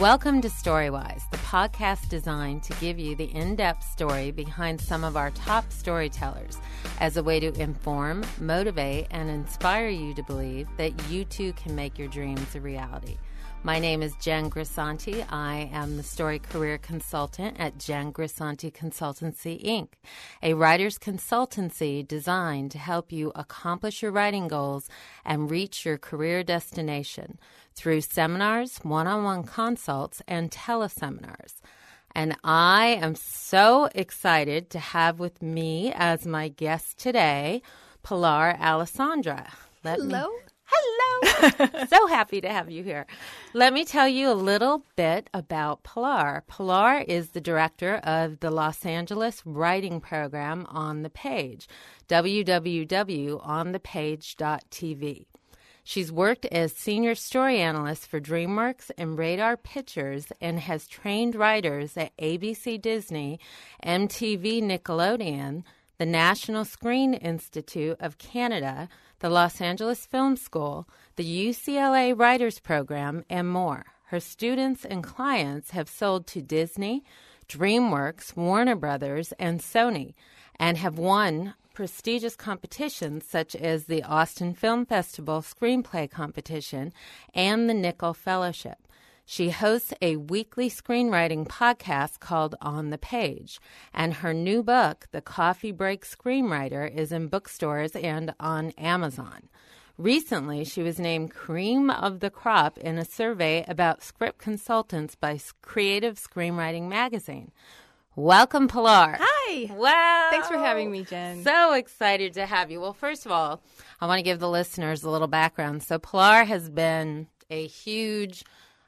Welcome to Storywise, the podcast designed to give you the in depth story behind some of our top storytellers as a way to inform, motivate, and inspire you to believe that you too can make your dreams a reality. My name is Jen Grisanti. I am the story career consultant at Jen Grisanti Consultancy, Inc., a writer's consultancy designed to help you accomplish your writing goals and reach your career destination through seminars, one on one consults, and teleseminars. And I am so excited to have with me as my guest today, Pilar Alessandra. Let Hello. Me- Hello. so happy to have you here. Let me tell you a little bit about Pilar. Pilar is the director of the Los Angeles Writing Program on the Page, www.onthepage.tv. She's worked as senior story analyst for DreamWorks and Radar Pictures and has trained writers at ABC Disney, MTV Nickelodeon, the National Screen Institute of Canada, the Los Angeles Film School, the UCLA Writers Program, and more. Her students and clients have sold to Disney, DreamWorks, Warner Brothers, and Sony, and have won prestigious competitions such as the Austin Film Festival Screenplay Competition and the Nicholl Fellowship. She hosts a weekly screenwriting podcast called On the Page, and her new book, The Coffee Break Screenwriter, is in bookstores and on Amazon. Recently, she was named Cream of the Crop in a survey about script consultants by Creative Screenwriting Magazine. Welcome, Pilar. Hi. Wow. Thanks for having me, Jen. So excited to have you. Well, first of all, I want to give the listeners a little background. So, Pilar has been a huge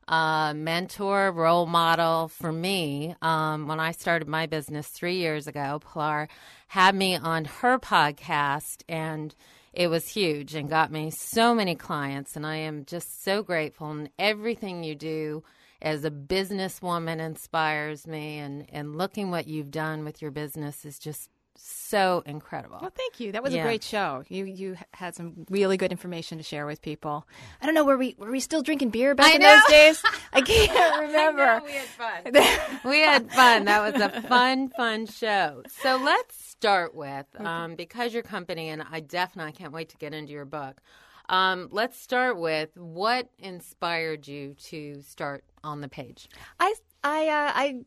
uh, mentor, role model for me. Um, when I started my business three years ago, Pilar had me on her podcast, and it was huge and got me so many clients. And I am just so grateful. And everything you do as a businesswoman inspires me, and, and looking what you've done with your business is just so incredible. Well, thank you. That was yeah. a great show. You you had some really good information to share with people. I don't know were we were we still drinking beer back I in know. those days? I can't remember. I we had fun. we had fun. That was a fun fun show. So let's start with um, because your company and I definitely can't wait to get into your book. Um, let's start with what inspired you to start on the page. I I uh, I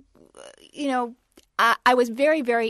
you know I, I was very, very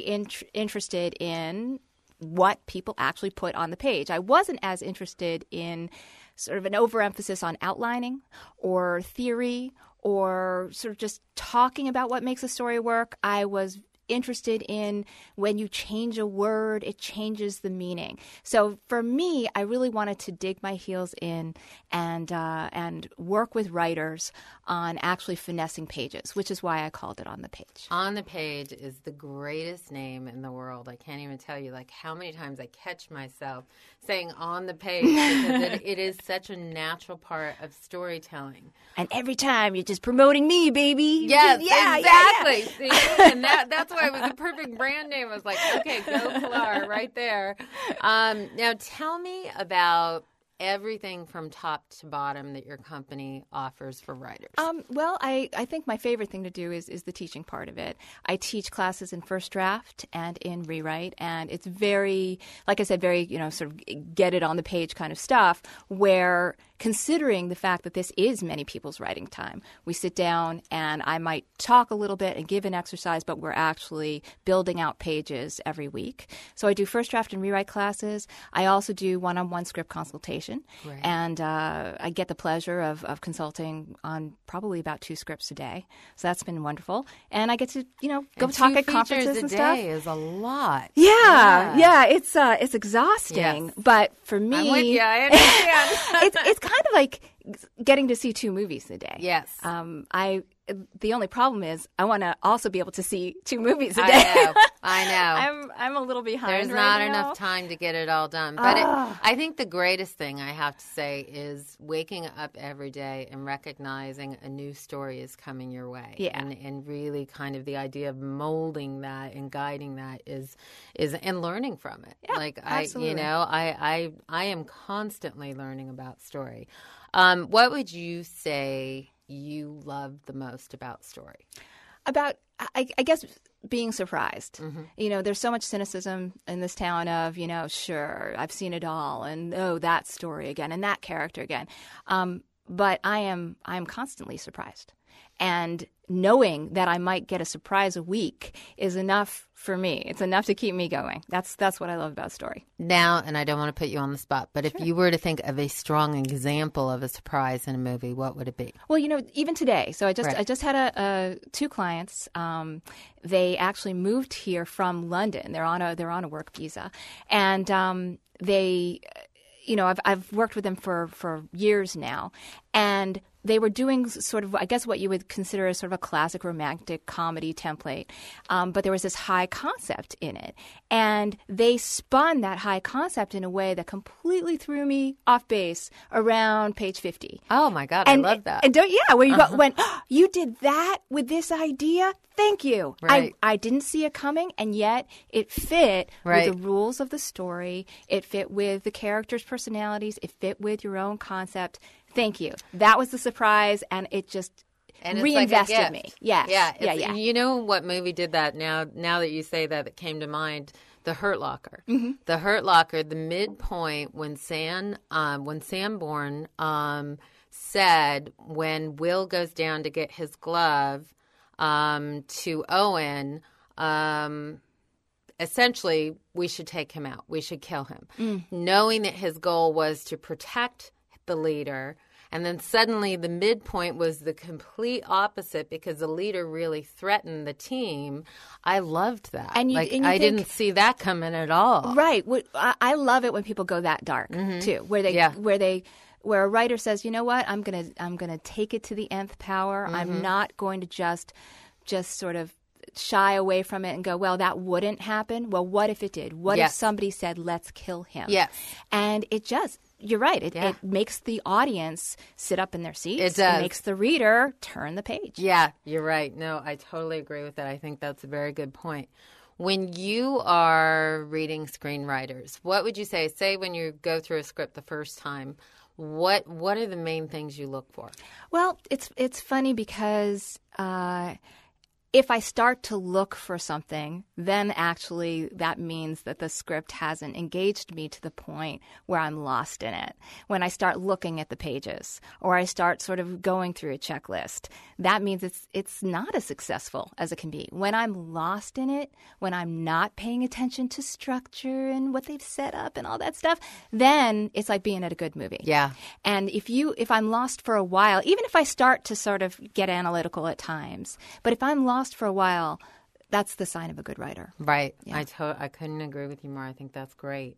interested in what people actually put on the page. I wasn't as interested in sort of an overemphasis on outlining or theory or sort of just talking about what makes a story work. I was interested in when you change a word, it changes the meaning. So for me, I really wanted to dig my heels in and uh, and work with writers on actually finessing pages, which is why I called it on the page. On the page is the greatest name in the world. I can't even tell you like how many times I catch myself saying on the page because it, it is such a natural part of storytelling. And every time you're just promoting me, baby. Yes, yeah, exactly. Yeah, yeah. See, and that, that's why it was a perfect brand name. I was like, okay, go Pilar right there. Um, now tell me about everything from top to bottom that your company offers for writers? Um, well, I, I think my favorite thing to do is, is the teaching part of it. I teach classes in first draft and in rewrite, and it's very, like I said, very, you know, sort of get it on the page kind of stuff where – considering the fact that this is many people's writing time. We sit down and I might talk a little bit and give an exercise, but we're actually building out pages every week. So I do first draft and rewrite classes. I also do one on one script consultation. Right. And uh, I get the pleasure of, of consulting on probably about two scripts a day. So that's been wonderful. And I get to, you know, go and talk at conferences and stuff. is a lot. Yeah. Yeah. yeah it's, uh, it's exhausting. Yes. But for me, with you. I understand. it's, it's kind of like getting to see two movies a day. Yes. Um, I the only problem is I want to also be able to see two movies a day. I know. I know. I'm I'm a little behind. There's right not now. enough time to get it all done. But it, ah. I think the greatest thing I have to say is waking up every day and recognizing a new story is coming your way. Yeah. And and really kind of the idea of molding that and guiding that is is and learning from it. Yeah, like I absolutely. you know, I I I am constantly learning about story. Um, what would you say you love the most about story? About, I, I guess, being surprised. Mm-hmm. You know, there's so much cynicism in this town of, you know, sure, I've seen it all, and oh, that story again, and that character again. Um, but I am, I am constantly surprised, and knowing that I might get a surprise a week is enough for me. It's enough to keep me going. That's that's what I love about story. Now, and I don't want to put you on the spot, but if you were to think of a strong example of a surprise in a movie, what would it be? Well, you know, even today. So I just Right. I just had a, a two clients. Um, they actually moved here from London. They're on a they're on a work visa, and um, they, you know, I've I've worked with them for for years now, and they were doing sort of I guess what you would consider as sort of a classic romantic comedy template, um, but there was this high concept in it, and they spun that high concept in a way that completely threw me off base around page fifty. Oh my God, I love that. Uh-huh. And don't yeah, where you go, went, "Oh, you did that with this idea. Thank you. Right. I I didn't see it coming, and yet it fit Right. with the rules of the story. It fit with the characters' personalities. It fit with your own concept. Thank you. That was the surprise, and it just And it's like reinvested me. Yes. Yeah. Yeah. Yeah. You know what movie did that? Now, now that you say that, it came to mind. The Hurt Locker. Mm-hmm. The Hurt Locker. The midpoint when Sam, um, when Sanborn um, said when Will goes down to get his glove um, to Owen. Um, essentially we should take him out. We should kill him. Knowing that his goal was to protect the leader. And then suddenly the midpoint was the complete opposite because the leader really threatened the team. I loved that. And you- like, and you I think- didn't see that coming at all. Right. I I love it when people go that dark too, where they Mm-hmm. Yeah. where they where a writer says, you know what, I'm gonna I'm gonna take it to the nth power. Mm-hmm. I'm not going to just just sort of shy away from it and go, well, that wouldn't happen. Well, what if it did? What Yes. if somebody said, let's kill him? Yes. And it just you're right. It, Yeah. it makes the audience sit up in their seats. It does. makes the reader turn the page. Yeah, you're right. No, I totally agree with that. I think that's a very good point. When you are reading screenwriters, what would you say? Say when you go through a script the first time, what what are the main things you look for? Well, it's it's funny because uh, if I start to look for something, then actually that means that the script hasn't engaged me to the point where I'm lost in it. When I start looking at the pages or I start sort of going through a checklist, that means it's it's not as successful as it can be. When I'm lost in it, when I'm not paying attention to structure and what they've set up and all that stuff, then it's like being at a good movie. Yeah. And if you if I'm lost for a while, even if I start to sort of get analytical at times, but if I'm lost for a while, that's the sign of a good writer. Right. I to- I couldn't agree with you more. I think that's great.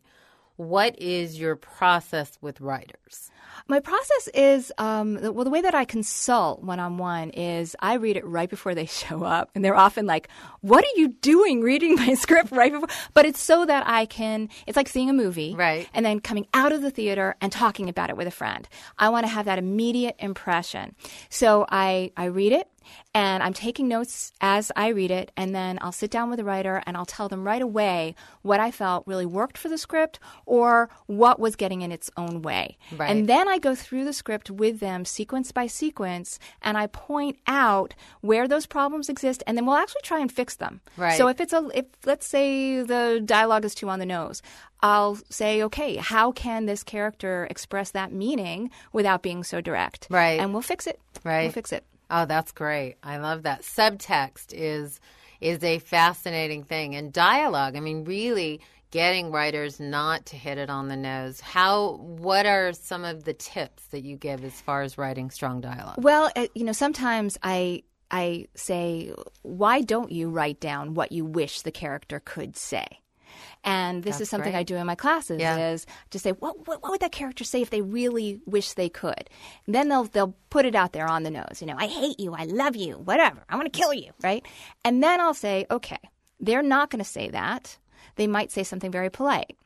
What is your process with writers? My process is um, well, the way that I consult one on one is I read it right before they show up, and they're often like, "What are you doing reading my script right before?" But it's so that I can. It's like seeing a movie, Right. And then coming out of the theater and talking about it with a friend. I want to have that immediate impression, so I I read it. And I'm taking notes as I read it, and then I'll sit down with the writer and I'll tell them right away what I felt really worked for the script or what was getting in its own way. Right. And then I go through the script with them sequence by sequence and I point out where those problems exist and then we'll actually try and fix them. Right. So if it's a if let's say the dialogue is too on the nose, I'll say, okay, how can this character express that meaning without being so direct? Right. And we'll fix it. Right. We'll fix it. Oh, that's great. I love that. Subtext is is a fascinating thing. And dialogue, I mean, really getting writers not to hit it on the nose. How what are some of the tips that you give as far as writing strong dialogue? Well, uh, you know, sometimes I I say, why don't you write down what you wish the character could say? And this That's is something great. I do in my classes. Yeah. Is just say, what, what what would that character say if they really wish they could? And then they'll they'll put it out there on the nose. You know, I hate you, I love you, whatever. I want to kill you, right? And then I'll say, okay, they're not going to say that. They might say something very polite.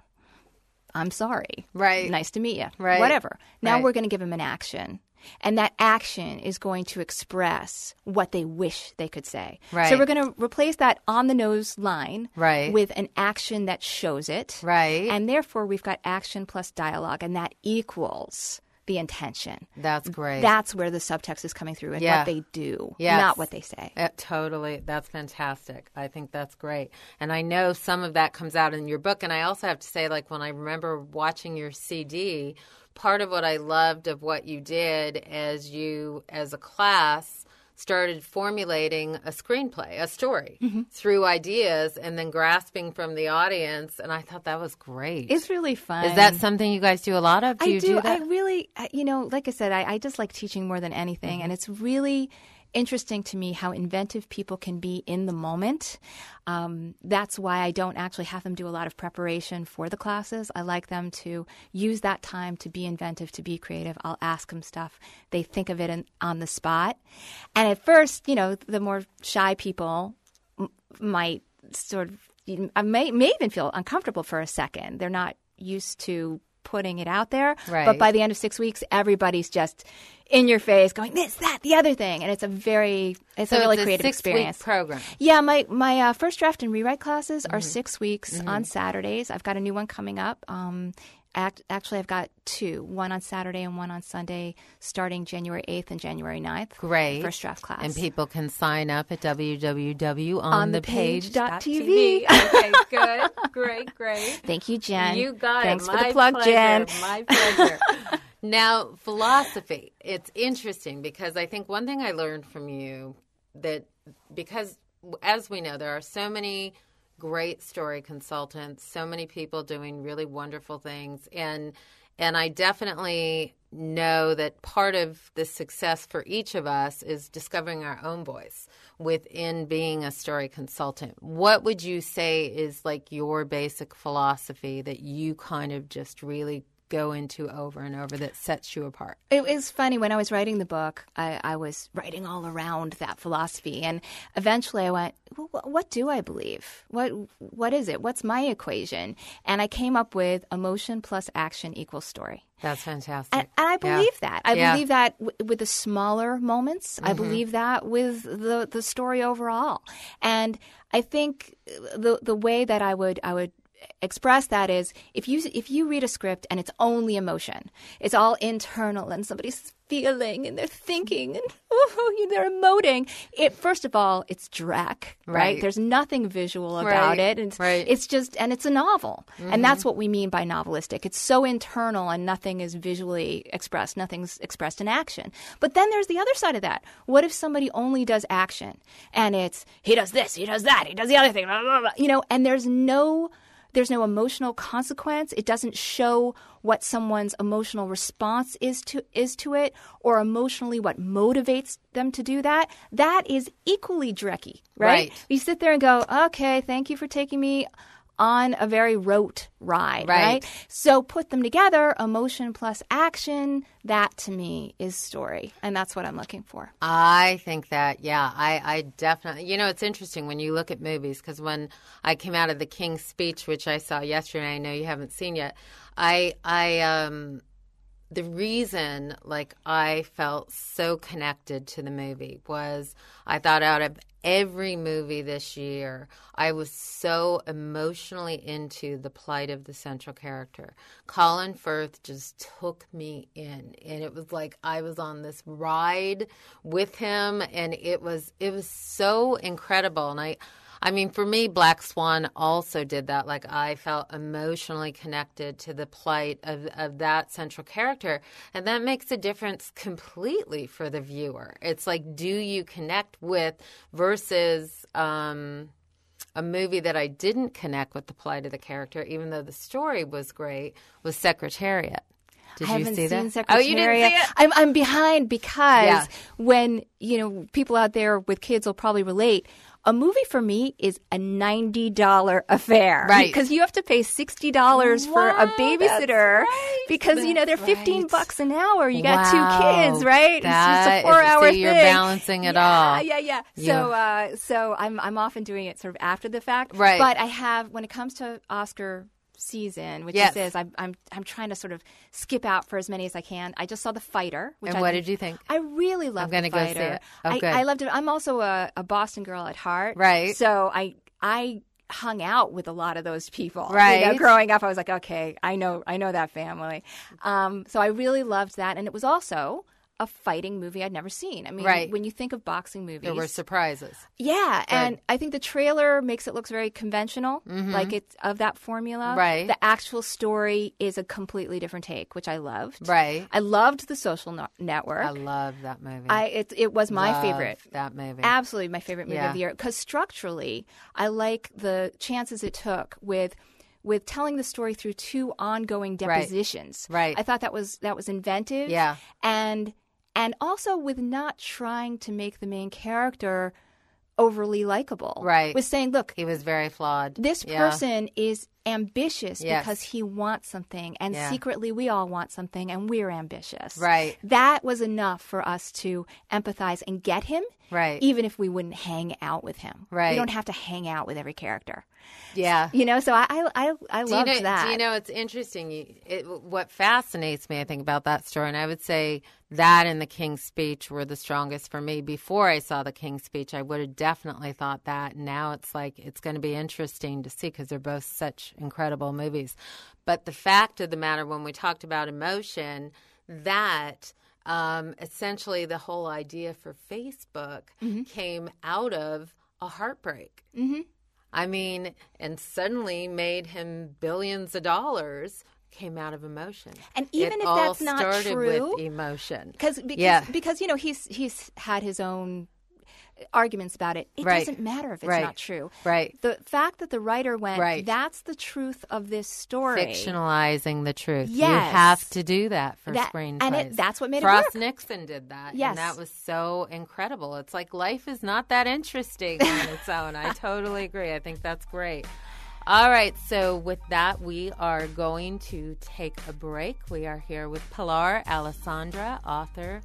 I'm sorry. Right. Nice to meet you. Right. Whatever. Now Right. we're going to give them an action. And that action is going to express what they wish they could say. Right. So we're going to replace that on the nose line Right. with an action that shows it. Right. And therefore we've got action plus dialogue, and that equals the intention. That's great. That's where the subtext is coming through and Yeah. what they do, Yes. not what they say. Uh, totally. That's fantastic. I think that's great. And I know some of that comes out in your book. And I also have to say, like, when I remember watching your CD, part of what I loved of what you did as you, as a class, started formulating a screenplay, a story through ideas and then grasping from the audience. And I thought that was great. It's really fun. Is that something you guys do a lot of? Do I do. do? I really, you know, like I said, I, I just like teaching more than anything, Mm-hmm. and it's really interesting to me how inventive people can be in the moment. Um, that's why I don't actually have them do a lot of preparation for the classes. I like them to use that time to be inventive, to be creative. I'll ask them stuff. They think of it in, on the spot. And at first, you know, the more shy people m- might sort of I may may even feel uncomfortable for a second. They're not used to putting it out there. Right. But by the end of six weeks, everybody's just in your face, going this, that, the other thing, and it's a very it's so a really it's a creative experience. program. Yeah, my my uh, first draft and rewrite classes are Mm-hmm. six weeks on Saturdays. I've got a new one coming up. Um, act, actually, I've got two: one on Saturday and one on Sunday, starting January eighth and January 9th. Great. first draft class. And people can sign up at onthepage.tv. www.onthepage.tv. okay, good. Great, great. Thank you, Jen. You got Thanks it. for My the plug, pleasure. Jen. My pleasure. now, philosophy. It's interesting because I think one thing I learned from you that because as we know, there are so many great story consultants, so many people doing really wonderful things and and I definitely know that part of the success for each of us is discovering our own voice within being a story consultant. What would you say is like your basic philosophy that you kind of just really go into over and over that sets you apart? It was funny when I was writing the book. I, I was writing all around that philosophy, and eventually I went, well, "What do I believe? What what is it? What's my equation?" And I came up with emotion plus action equals story. That's fantastic. And, and I Yeah. believe that. I Yeah. believe that w- with the smaller moments. I mm-hmm. believe that with the the story overall. And I think the the way that I would I would express that is if you if you read a script and it's only emotion, it's all internal and somebody's feeling and they're thinking and ooh, they're emoting. It first of all, it's Drek, right? Right. There's nothing visual about Right. it. And it's, Right. it's just and it's a novel Mm-hmm. and that's what we mean by novelistic it's so internal and nothing is visually expressed nothing's expressed in action but then there's the other side of that what if somebody only does action and it's he does this he does that he does the other thing blah, blah, blah, you know and there's no there's no emotional consequence. It doesn't show what someone's emotional response is to is to it or emotionally what motivates them to do that. That is equally drecky right, Right. you sit there and go okay thank you for taking me on a very rote ride, Right. right. So put them together, emotion plus action, that to me is story. And that's what I'm looking for. I think that, yeah, I, I definitely, you know, it's interesting when you look at movies because when I came out of the King's Speech, which I saw yesterday, I know you haven't seen yet, I, I, um, the reason like I felt so connected to the movie was I thought out of every movie this year, I was so emotionally into the plight of the central character. Colin Firth just took me in and it was like I was on this ride with him and it was it was so incredible and I I mean, for me, Black Swan also did that. Like, I felt emotionally connected to the plight of, of that central character. And that makes a difference completely for the viewer. It's like, do you connect with versus um, a movie that I didn't connect with the plight of the character, even though the story was great, was Secretariat. Did I you haven't see seen that? Secretariat. Oh, you didn't see it? I'm, I'm behind because Yeah. when, you know, people out there with kids will probably relate. A movie for me is a $90 affair. Right. Because you have to pay $60 for a babysitter right. because, you know, they're 15 right. bucks an hour. You got Wow. two kids, right? That it's just a four hour so you're balancing it yeah, all. Yeah, yeah. So, uh, so I'm, I'm often doing it sort of after the fact. Right. But I have, when it comes to Oscar season, which Yes. is I'm, I'm, I'm trying to sort of skip out for as many as I can. I just saw The Fighter. Which And I what did you think? I really love gonna The go see Fighter. it. Oh, I, good. I loved it. I'm also a, a Boston girl at heart. Right. So I, I, hung out with a lot of those people. Right. You know, growing up, I was like, okay, I know, I know that family. Um, so I really loved that, and it was also a fighting movie I'd never seen. I mean, Right. when you think of boxing movies, There were surprises. yeah, and I think the trailer makes it look very conventional, like it's of that formula. Mm-hmm. Right. The actual story is a completely different take, which I loved. Right. I loved the Social no- Network. I love that movie. I it it was my Love favorite. That movie. Absolutely my favorite movie Yeah. of the year because structurally, I like the chances it took with with telling the story through two ongoing depositions. Right. I thought that was that was inventive. Yeah. And and also with not trying to make the main character overly likable. Right. With saying, look, he was very flawed. this Yeah. person is ambitious Yes. because he wants something and Yeah. secretly we all want something and we're ambitious Right. that was enough for us to empathize and get him Right. even if we wouldn't hang out with him Right. we don't have to hang out with every character Yeah. you know so i i i, I Do you loved know, that Do you know it's interesting? You, it, what fascinates me, I think, about that story, and I would say that and the King's Speech were the strongest for me. Before I saw the King's Speech, I would have definitely thought that. Now it's like it's going to be interesting to see because they're both such incredible movies. But the fact of the matter, when we talked about emotion, that. Um, essentially, the whole idea for Facebook Mm-hmm. came out of a heartbreak. Mm-hmm. I mean, and suddenly made him billions of dollars came out of emotion. And even It if that's not true, with emotion. because because, Yeah. because you know he's he's had his own arguments about it it Right. doesn't matter if it's Right. not true Right. the fact that the writer went Right. that's the truth of this story Fictionalizing the truth. Yes. You have to do that for That- screenplays. and it- that's what made it Frost work. Nixon did that. Yes. And that was so incredible. It's like life is not that interesting on its own. I totally agree. I think that's great. All right, so with that, we are going to take a break. We are here with Pilar Alessandra, author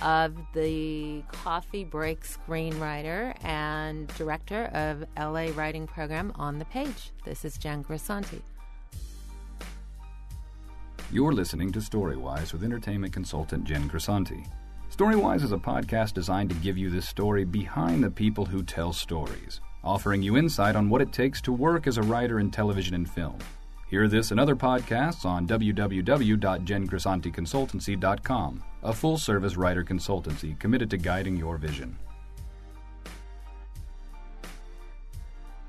of the Coffee Break screenwriter and director of LA Writing Program on the Page. This is Jen Grisanti. You're listening to Storywise with entertainment consultant Jen Grisanti. Storywise is a podcast designed to give you the story behind the people who tell stories, offering you insight on what it takes to work as a writer in television and film. Hear this and other podcasts on www.jengrisanticonsultancy.com, a full service writer consultancy committed to guiding your vision.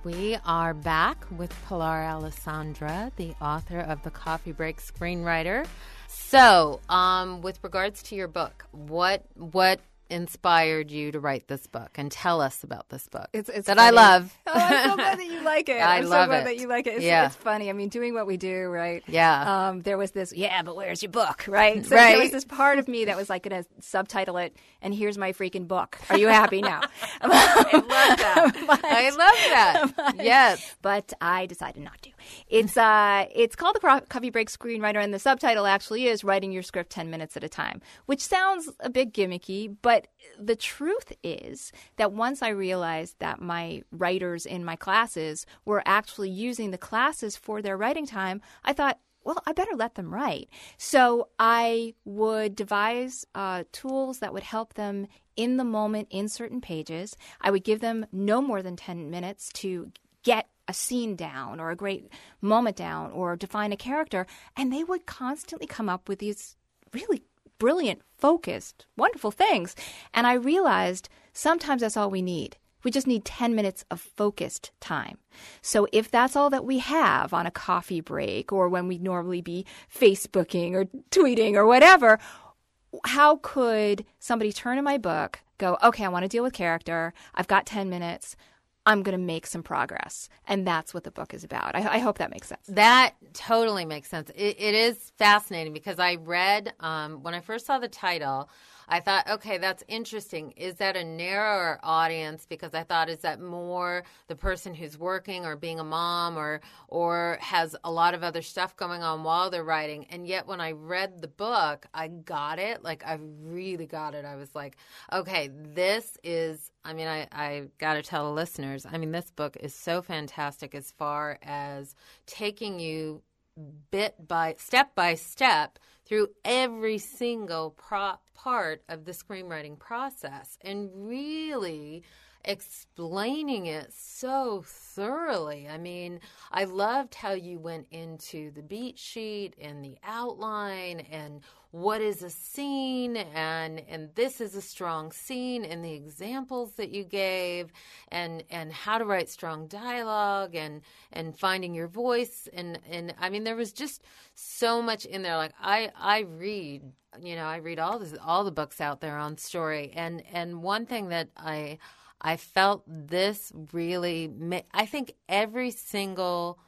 We are back with Pilar Alessandra, the author of the Coffee Break screenwriter. So, um, with regards to your book, what what inspired you to write this book, and tell us about this book It's, it's that I love. Oh, I'm so glad that you like it. I I'm love so glad it. that you like it. It's, Yeah. it's funny. I mean, doing what we do, right? Yeah. Um, there was this, yeah, but where's your book, right? So Right. there was this part of me that was like going to subtitle it, and here's my freaking book. Are you happy now? I love that. I love that. yes. but I decided not to. It's uh, it's called the Coffee Break Screenwriter, and the subtitle actually is "Writing Your Script Ten Minutes at a Time," which sounds a bit gimmicky, but the truth is that once I realized that my writers in my classes were actually using the classes for their writing time, I thought. Well, I better let them write. So I would devise uh, tools that would help them in the moment in certain pages. I would give them no more than 10 minutes to get a scene down or a great moment down or define a character. And they would constantly come up with these really brilliant, focused, wonderful things. And I realized sometimes that's all we need. We just need 10 minutes of focused time. So if that's all that we have on a coffee break or when we'd normally be Facebooking or tweeting or whatever, how could somebody turn to my book, go, okay, I want to deal with character. I've got 10 minutes. I'm going to make some progress. And that's what the book is about. I, I hope that makes sense. That totally makes sense. It, it is fascinating because I read um, when I first saw the title. I thought, okay, that's interesting. Is that a narrower audience? Because I thought, is that more the person who's working or being a mom or or has a lot of other stuff going on while they're writing? And yet, when I read the book, I got it. Like I really got it. I was like, okay, this is. I mean, I I got to tell the listeners. I mean, this book is so fantastic as far as taking you bit by step by step through every single pro- part of the screenwriting process and really explaining it so thoroughly. I mean, I loved how you went into the beat sheet and the outline and what is a scene and and this is a strong scene and the examples that you gave and and how to write strong dialogue and and finding your voice and and I mean there was just so much in there. Like I I read you know I read all this all the books out there on story and and one thing that I I felt this really I think every single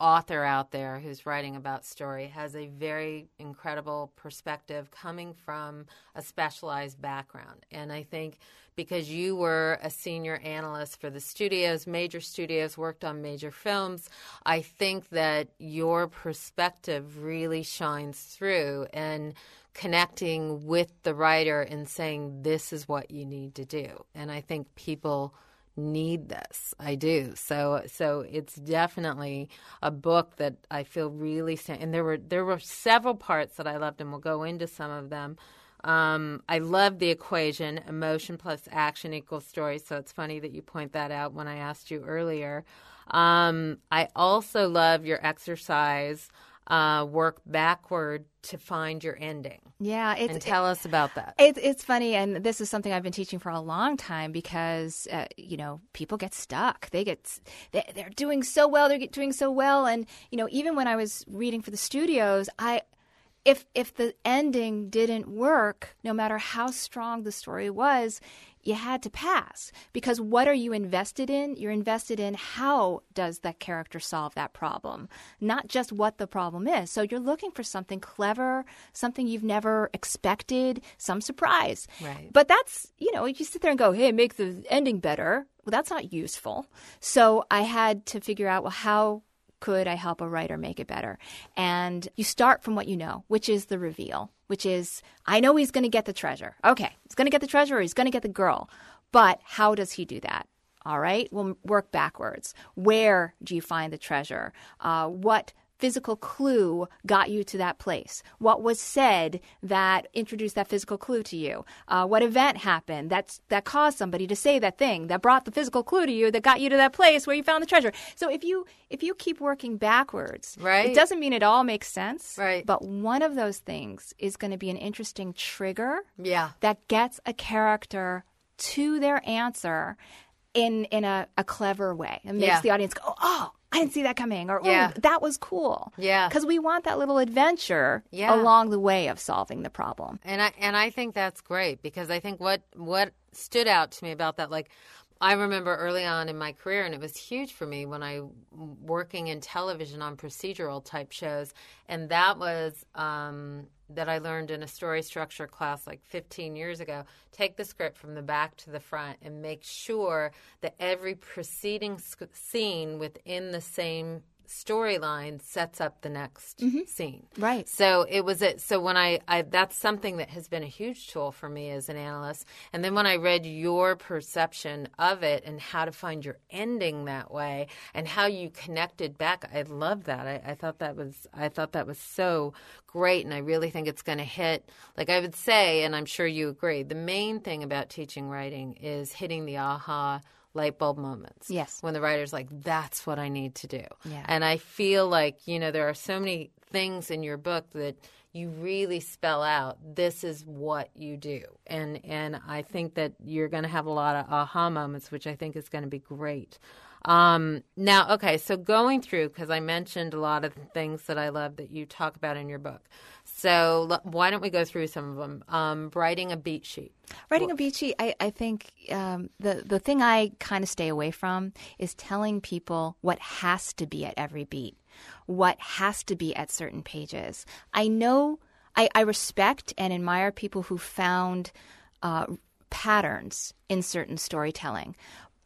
author out there who's writing about story has a very incredible perspective coming from a specialized background. And I think because you were a senior analyst for the studios, major studios, worked on major films, I think that your perspective really shines through and connecting with the writer and saying, this is what you need to do. And I think people need this. I do. So so it's definitely a book that I feel really and there were there were several parts that I loved and we'll go into some of them. Um, I love the equation emotion plus action equals story. So it's funny that you point that out when I asked you earlier. Um, I also love your exercise uh, work backward to find your ending. Yeah, and tell it, us about that. It's it's funny, and this is something I've been teaching for a long time because uh, you know people get stuck. They get they, they're doing so well. They're doing so well, and you know even when I was reading for the studios, I if if the ending didn't work, no matter how strong the story was, you had to pass because what are you invested in? You're invested in how does that character solve that problem, not just what the problem is. So you're looking for something clever, something you've never expected, some surprise. Right. But that's, you know, you sit there and go, "Hey, make the ending better." Well, that's not useful. So I had to figure out, well, how could I help a writer make it better? And you start from what you know, which is the reveal, which is I know he's going to get the treasure. Okay, he's going to get the treasure or he's going to get the girl. But how does he do that? All right, we'll work backwards. Where do you find the treasure? Uh, what physical clue got you to that place? What was said that introduced that physical clue to you? Uh, what event happened that's, that caused somebody to say that thing that brought the physical clue to you that got you to that place where you found the treasure? So if you if you keep working backwards, right. it doesn't mean it all makes sense. Right. But one of those things is going to be an interesting trigger yeah. that gets a character to their answer in in a, a clever way and makes Yeah. the audience go, oh, I didn't see that coming, or Yeah. that was cool. Yeah. because we want that little adventure Yeah. along the way of solving the problem. And I and I think that's great because I think what what stood out to me about that like I remember early on in my career and it was huge for me when I working in television on procedural type shows and that was um, that I learned in a story structure class like 15 years ago take the script from the back to the front and make sure that every preceding sc- scene within the same storyline sets up the next mm-hmm. scene Right. so it was it. So when I, I, that's something that has been a huge tool for me as an analyst. And then when I read your perception of it and how to find your ending that way and how you connected back, I love that. I, I thought that was, I thought that was so great. And I really think it's going to hit, like I would say, and I'm sure you agree, the main thing about teaching writing is hitting the aha light bulb moments. Yes. When the writer's like, that's what I need to do. Yeah. And I feel like, you know, there are so many things in your book that you really spell out this is what you do. And and I think that you're going to have a lot of aha moments which I think is going to be great. Um, now, okay, so going through because I mentioned a lot of things that I love that you talk about in your book. So l- why don't we go through some of them? Um, writing a beat sheet. Writing a beat sheet, I, I think um, the the thing I kind of stay away from is telling people what has to be at every beat, what has to be at certain pages. I know I, I respect and admire people who found uh, patterns in certain storytelling,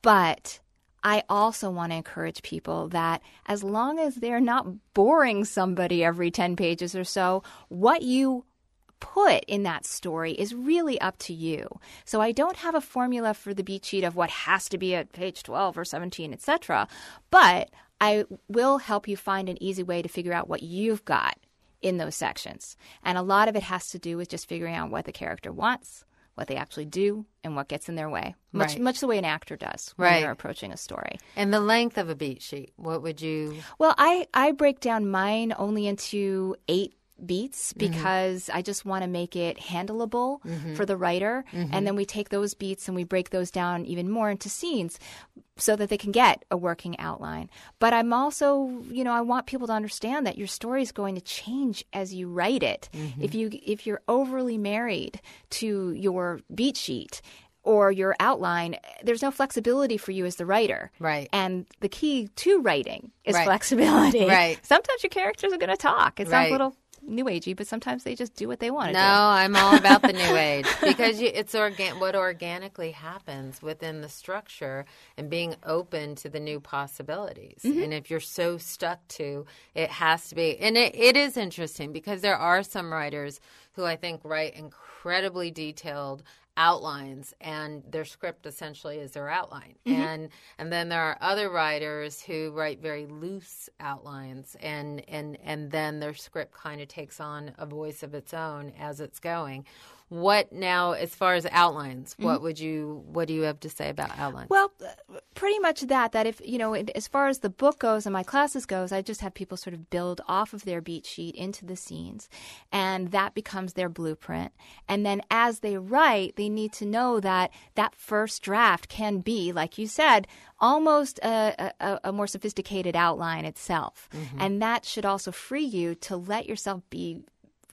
but I also want to encourage people that as long as they're not boring somebody every 10 pages or so, what you put in that story is really up to you. So I don't have a formula for the beat sheet of what has to be at page 12 or 17, etc. But I will help you find an easy way to figure out what you've got in those sections. And a lot of it has to do with just figuring out what the character wants, what they actually do, and what gets in their way. Much Right. much the way an actor does when Right. they're approaching a story. And the length of a beat sheet, what would you? Well, I, I break down mine only into eight beats Mm-hmm. because I just want to make it handleable for the writer. Mm-hmm. And then we take those beats and we break those down even more into scenes so that they can get a working outline. But I'm also, you know, I want people to understand that your story is going to change as you write it. Mm-hmm. If you if you're overly married to your beat sheet or your outline, there's no flexibility for you as the writer. Right. And the key to writing is Right. flexibility. Right. Sometimes your characters are going to talk. It sounds Right. a little new agey, but sometimes they just do what they want to No, do. I'm all about the new age because you, it's organ- what organically happens within the structure and being open to the new possibilities. Mm-hmm. And if you're so stuck to it, has to be. And it, it is interesting because there are some writers who I think write incredibly detailed outlines and their script essentially is their outline Mm-hmm. and and then there are other writers who write very loose outlines and and and then their script kind of takes on a voice of its own as it's going what now as far as outlines what would you what do you have to say about outlines Well, uh, pretty much that. That if you know, as far as the book goes and my classes goes, I just have people sort of build off of their beat sheet into the scenes, and that becomes their blueprint. And then as they write, they need to know that that first draft can be, like you said, almost a, a, a more sophisticated outline itself, and that should also free you to let yourself be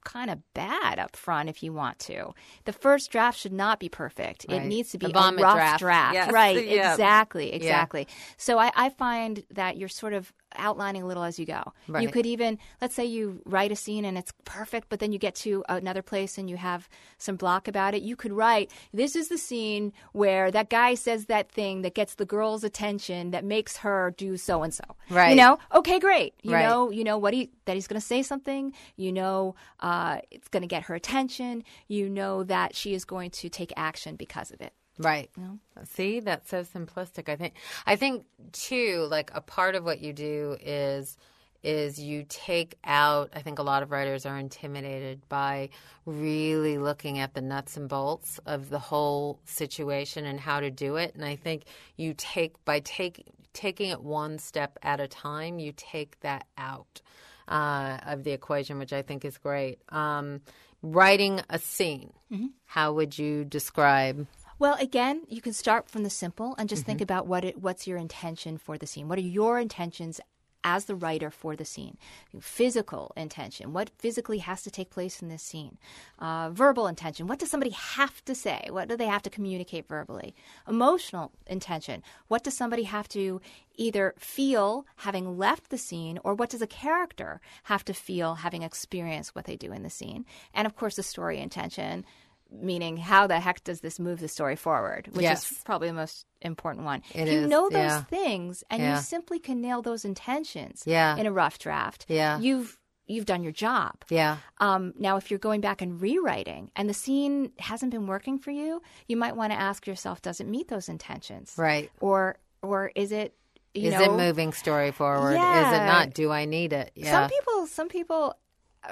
kind of bad up front if you want to. The first draft should not be perfect. Right. It needs to be a rough draft. Yes. Right, Yeah. exactly, exactly. So I, I find that you're sort of outlining a little as you go. You could even, let's say you write a scene and it's perfect, but then you get to another place and you have some block about it. You could write, this is the scene where that guy says that thing that gets the girl's attention that makes her do so and so. Right. You know? Okay, great. You Right. know, you know what he that he's going to say something. You know, uh, it's going to get her attention. You know that she is going to take action because of it. Right. See, that's so simplistic. I think. I think too. Like a part of what you do is is you take out. I think a lot of writers are intimidated by really looking at the nuts and bolts of the whole situation and how to do it. And I think you take by take taking it one step at a time. You take that out uh, of the equation, which I think is great. Um, writing a scene. How would you describe? Well, again, you can start from the simple and just think Mm-hmm. about what it, what's your intention for the scene. What are your intentions as the writer for the scene? Physical intention. What physically has to take place in this scene? Uh, verbal intention. What does somebody have to say? What do they have to communicate verbally? Emotional intention. What does somebody have to either feel having left the scene, or what does a character have to feel having experienced what they do in the scene? And of course, the story intention meaning how the heck does this move the story forward which Yes. is probably the most important one It if you is, know those yeah. things and Yeah. you simply can nail those intentions Yeah. in a rough draft Yeah. you've you've done your job Yeah. um, now if you're going back and rewriting and the scene hasn't been working for you you might want to ask yourself does it meet those intentions Right. or or is it you Is know it moving story forward? Is it not? Do I need it? Yeah. Some people, some people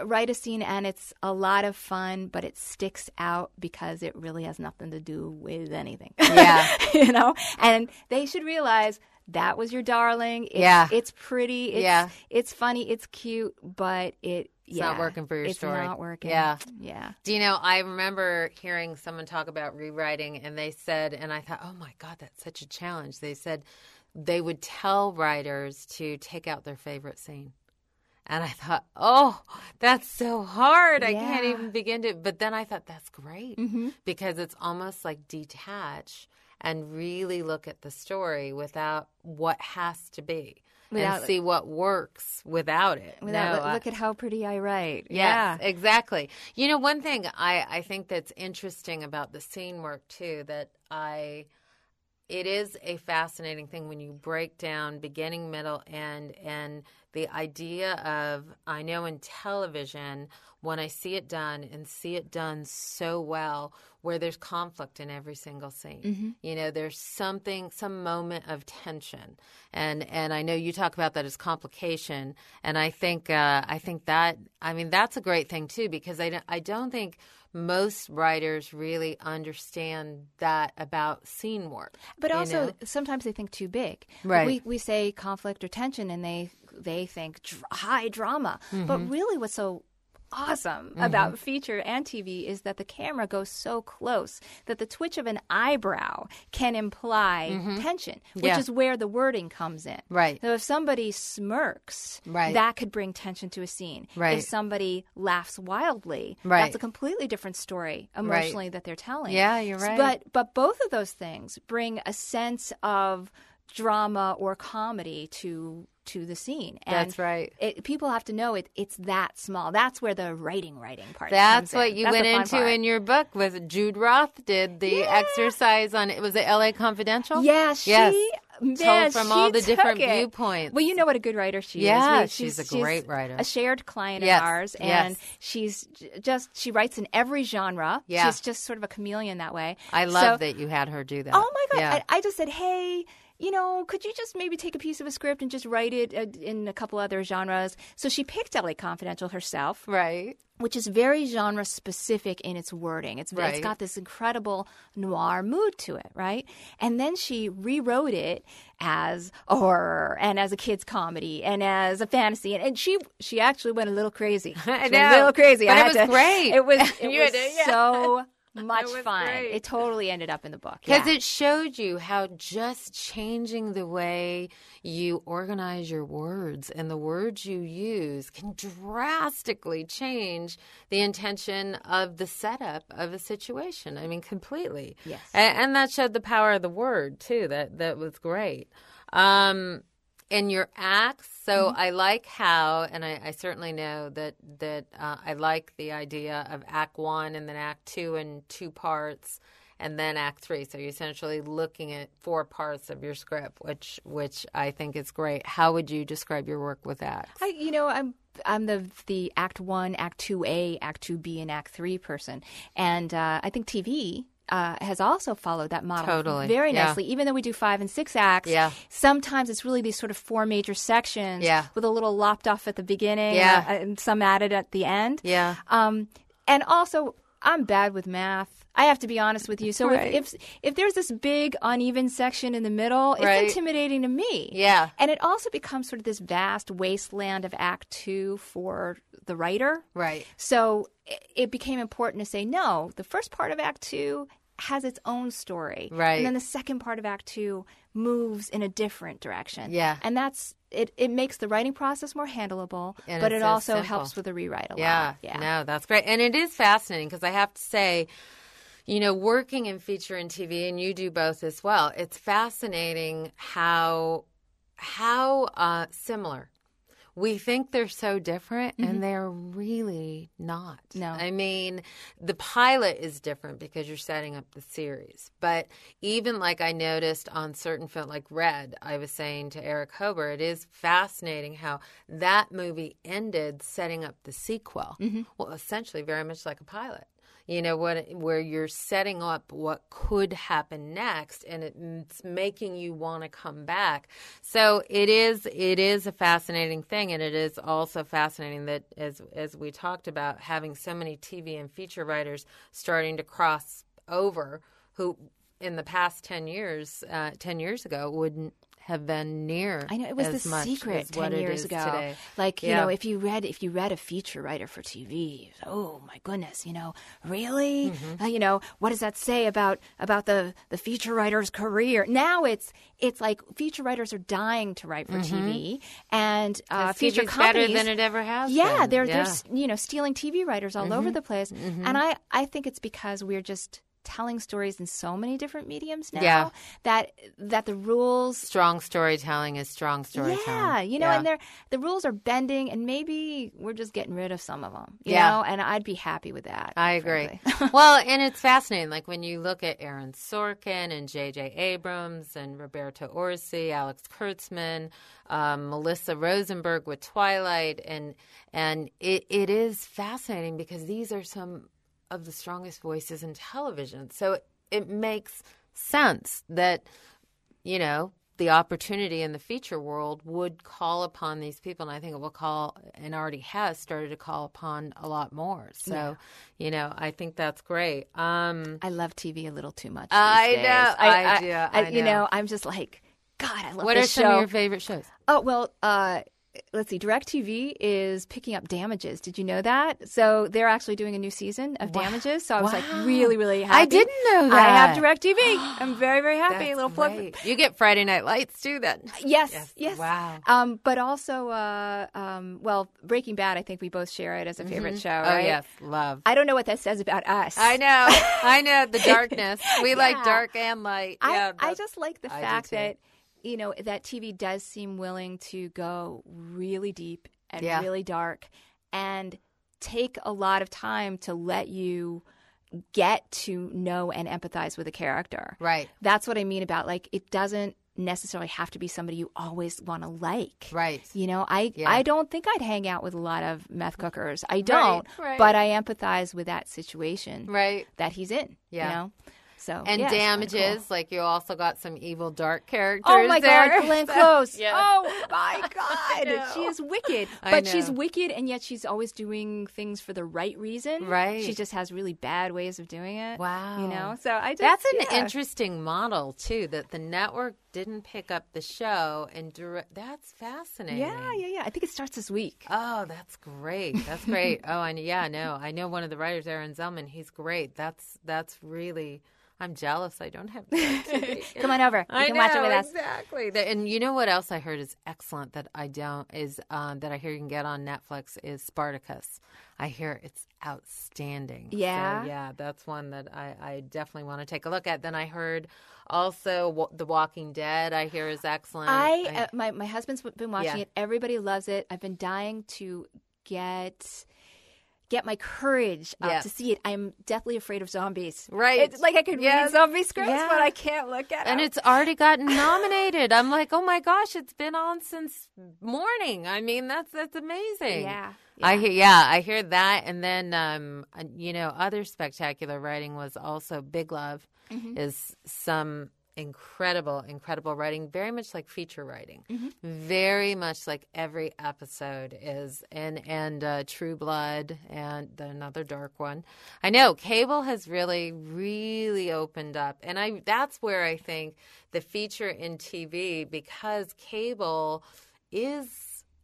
write a scene and it's a lot of fun, but it sticks out because it really has nothing to do with anything. Yeah. you know, and they should realize that was your darling. It's, Yeah. it's pretty. It's, Yeah. it's funny. It's cute, but it. It's yeah, not working for your it's story. not working. Yeah. yeah. Do you know, I remember hearing someone talk about rewriting, and they said, and I thought, oh my God, that's such a challenge. They said they would tell writers to take out their favorite scene. And I thought, oh, that's so hard. I can't even begin to. But then I thought, that's great Mm-hmm. because it's almost like detach and really look at the story without what has to be Without- and see what works without it. Without, No, look, at how pretty I write. Yes, exactly. You know, one thing I, I think that's interesting about the scene work too that I it is a fascinating thing when you break down beginning, middle, end, and the idea of I know in television when I see it done and see it done so well where there's conflict in every single scene. Mm-hmm. You know, there's something some moment of tension. And and I know you talk about that as complication and I think uh, I think that I mean that's a great thing too because I don't, I don't think most writers really understand that about scene work. But also know? sometimes they think too big. Right. We we say conflict or tension, and they they think dr- high drama. But Mm-hmm. really, what's so awesome about feature and TV is that the camera goes so close that the twitch of an eyebrow can imply tension, which Mm-hmm. Yeah. is where the wording comes in. Right. So if somebody smirks, Right. that could bring tension to a scene. Right. If somebody laughs wildly, Right. that's a completely different story emotionally that they're telling. Yeah, you're right. But but both of those things bring a sense of drama or comedy to to the scene. And That's right. It, people have to know it. It's that small. That's where the writing writing part. That's what in. you That's went into part. in your book with Jude Roth did the Yeah. exercise on it was it LA Confidential? Yeah, she Yes. man, Told from all the different it. viewpoints. Well, you know what a good writer she Yeah, is. We- she's a great writer. A shared client Yes, of ours, and yes. she's just she writes in every genre. Yeah. she's just sort of a chameleon that way. I So- love that you had her do that. Oh my god! Yeah. I, I just said, hey, you know, could you just maybe take a piece of a script and just write it uh, in a couple other genres? So she picked LA Confidential herself, right. which is very genre specific in its wording. It's Right. it's got this incredible noir mood to it, right? And then she rewrote it as a horror and as a kids comedy and as a fantasy, and, and she she actually went a little crazy. She I know. a little crazy. But I it was to- great. It was it You was to- yeah. so much was fun. great. It totally ended up in the book Because yeah. it showed you how just changing the way you organize your words and the words you use can drastically change the intention of the setup of a situation. I mean, completely. Yes. A- And, that showed the power of the word, too. That, that was great. Um, in your acts, so Mm-hmm. I like how, and I, I certainly know that that uh, I like the idea of Act One and then Act Two in two parts, and then Act Three. So you're essentially looking at four parts of your script, which which I think is great. How would you describe your work with acts? I, you know, I'm I'm the the Act One, Act Two A, Act Two B, and Act Three person, and uh, I think TV. Uh, has also followed that model Totally, very yeah. nicely. Even though we do five and six acts, Yeah. sometimes it's really these sort of four major sections Yeah. with a little lopped off at the beginning, Yeah. uh, and some added at the end. Yeah. Um, and also, I'm bad with math. I have to be honest with you. So Right. if, if if there's this big uneven section in the middle, it's Right. intimidating to me. Yeah. And it also becomes sort of this vast wasteland of Act Two for the writer. Right. So it, it became important to say, no, the first part of Act Two has its own story. Right. And then the second part of Act Two moves in a different direction. Yeah. And that's it, it makes the writing process more handleable, And but it so also simple. helps with the rewrite a Yeah, lot. Yeah. no, that's great, and it is fascinating because I have to say, you know, working in feature and TV, and you do both as well. It's fascinating how how uh, similar we think they're so different, and mm-hmm. they're really not. No. I mean, the pilot is different because you're setting up the series. But even like I noticed on certain film, like Red, I was saying to Erich Hoeber, it is fascinating how that movie ended setting up the sequel. Mm-hmm. Well, essentially, very much like a pilot. You know what? Where you're setting up what could happen next, and it, it's making you want to come back. So it is. It is a fascinating thing, and it is also fascinating that, as as we talked about, having so many TV and feature writers starting to cross over, who in the past ten years, uh, ten years ago, wouldn't have been near. I know it was the secret ten years ago. Today. Like you know, if you read if you read a feature writer for TV, oh my goodness, you know, really, Mm-hmm. Uh, you know, what does that say about about the the feature writer's career? Now it's it's like feature writers are dying to write for TV, and uh, feature TV's better than it ever has Yeah, been. they're Yeah. they're you know stealing TV writers all over the place, and I I think it's because we're just telling stories in so many different mediums now Yeah. that that the rules Strong storytelling is strong storytelling. yeah, you know, Yeah. and they're the rules are bending, and maybe we're just getting rid of some of them. You Yeah. know, and I'd be happy with that. I agree. well, and it's fascinating. Like when you look at Aaron Sorkin and J.J. Abrams and Roberto Orci, Alex Kurtzman, um, Melissa Rosenberg with Twilight, and and it, it is fascinating because these are some of the strongest voices in television. So it, it makes sense that you know the opportunity in the feature world would call upon these people and i think it will call and already has started to call upon a lot more so you know i think that's great um I love TV a little too much. I days. know, I do, I You know. I'm just like, God, I love what are this some of your favorite shows Oh well, uh, let's see. DirecTV is picking up Damages. Did you know that? So they're actually doing a new season of Damages. So I was Wow. like really, really happy. I didn't know that. I have. DirecTV. I'm very, very happy. That's little plug. great. you get friday night lights too then Yes, Yes. yes, Wow. Um, but also, uh, um, well, Breaking Bad. I think we both share it as a favorite show. oh yes love I don't know what that says about us. I know, I know the darkness. We like dark and light. I, yeah, I just like the I fact that you know that TV does seem willing to go really deep and Yeah. really dark and take a lot of time to let you get to know and empathize with a character. right, That's what I mean about like it doesn't necessarily have to be somebody you always want to like. right. You know, I Yeah. I don't think I'd hang out with a lot of meth cookers. I don't, right. but I empathize with that situation Right. that he's in. Yeah. You know, so And yeah, damages, cool. like you also got some evil dark oh characters. Oh my there. God, Glenn Close! Yeah. Oh my God, she is wicked, but she's wicked, and yet she's always doing things for the right reason. Right. She just has really bad ways of doing it. Wow. You know, so I just That's an yeah. interesting model too. That the network didn't pick up the show and direct. That's fascinating. Yeah, yeah, yeah. I think it starts this week. Oh, that's great. That's great. oh, and yeah, no, I know one of the writers, Aaron Zelman. He's great. That's that's really. I'm jealous. I don't have. Come on over. You I can know watch it with us. exactly. And you know what else I heard is excellent that I don't is um, that I hear you can get on Netflix is Spartacus. I hear it's outstanding. So, Yeah? yeah, that's one that I, I definitely want to take a look at. Then I heard also The Walking Dead. I hear is excellent. I, uh, my my husband's been watching Yeah. it. Everybody loves it. I've been dying to get get my courage up Yes. to see it. I'm deathly afraid of zombies. Right. It's like I could Yes. read zombie scripts, Yeah. but I can't look at and them. it's already gotten nominated. I'm like, oh my gosh, it's been on since morning. I mean, that's that's amazing. Yeah, I hear, yeah, I hear that, and then um, uh, you know, other spectacular writing was also Big Love, Mm-hmm. is some incredible, incredible writing, very much like feature writing, Mm-hmm. very much like every episode is, and and uh, True Blood, and another dark one. I know cable has really, really opened up, and I that's where I think the feature in TV because cable is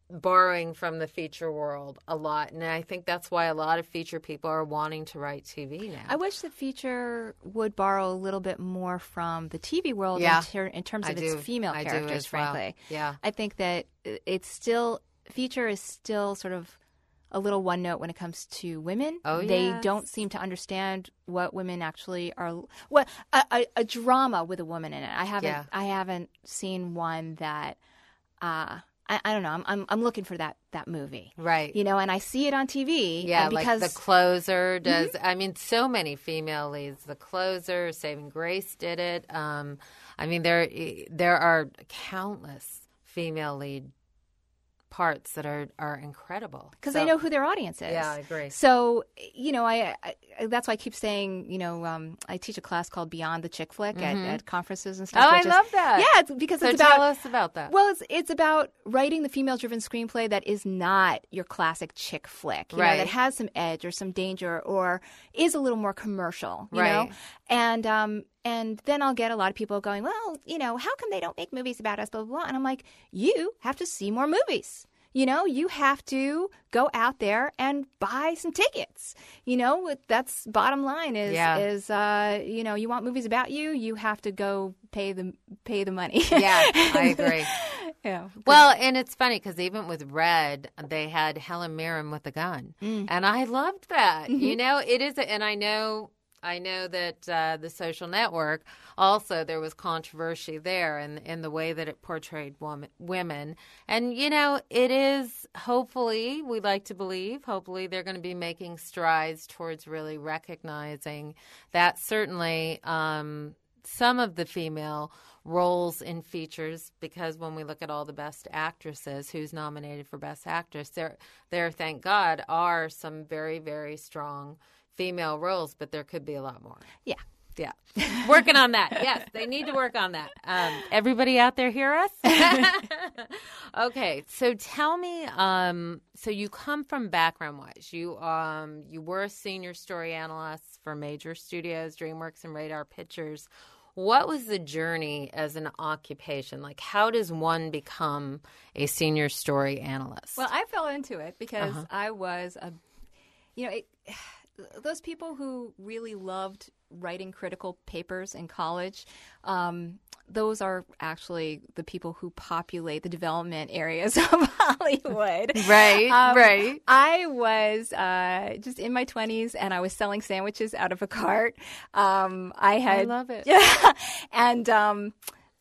borrowing from the feature world a lot and i think that's why a lot of feature people are wanting to write tv now I wish the feature would borrow a little bit more from the TV world Yeah. in, ter- in terms I of its do. female I do characters, as well. frankly. Yeah. I think that it's still, feature is still sort of a little one note when it comes to women. Oh, They yes. don't seem to understand what women actually are. What a, a, a drama with a woman in it. I haven't. Yeah. I haven't seen one that. Uh, I, I don't know. I'm, I'm I'm looking for that that movie. right You know, and I see it on TV. yeah because like the closer does Mm-hmm. i mean so many female leads the closer saving grace did it um i mean there there are countless female lead parts that are are incredible because So- they know who their audience is. Yeah, I agree. So you know, I, I that's why I keep saying, you know, um, I teach a class called Beyond the Chick Flick at, at conferences and stuff. Oh, I is- love that. Yeah, it's, because so it's tell about us about that well, it's it's about writing the female-driven screenplay that is not your classic chick flick, you know, Right. that has some edge or some danger or is a little more commercial, you Right. know. And um and then I'll get a lot of people going, well, you know, how come they don't make movies about us, blah blah blah. And I'm like, you have to see more movies. You know, you have to go out there and buy some tickets. You know, that's bottom line is Yeah. is uh, you know, you want movies about you, you have to go pay the pay the money. yeah i agree yeah. Well, and it's funny because even with Red, they had Helen Mirren with a gun, Mm. and I loved that. Mm-hmm. You know, it is, and I know I know that uh, the social network also there was controversy there in in the way that it portrayed woman, women, and you know it is hopefully we like to believe hopefully they're going to be making strides towards really recognizing that certainly um, some of the female roles in features because when we look at all the best actresses who's nominated for best actress there there thank god are some very very strong female roles but there could be a lot more. Yeah. yeah. Working on that. Yes they need to work on that. Um, everybody out there hear us? Okay so tell me um, so you come from background wise you um, you were a senior story analyst for major studios dreamworks and radar pictures. What was the journey as an occupation? Like, how does one become a senior story analyst? Well, I fell into it because I was a, you know, it, those people who really loved writing critical papers in college, um, those are actually the people who populate the development areas of Hollywood. Right, right. I was uh, just in my 20s and I was selling sandwiches out of a cart. Um, I had. love it. Yeah. and um,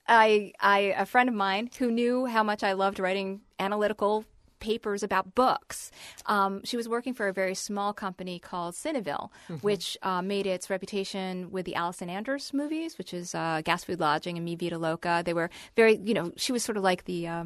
I, I, a friend of mine who knew how much I loved writing analytical papers about books. Um, she was working for a very small company called Cineville, which uh, made its reputation with the Allison Anders movies, which is uh, Gas Food Lodging and Mi Vida Loca. They were very, you know, she was sort of like the. Uh,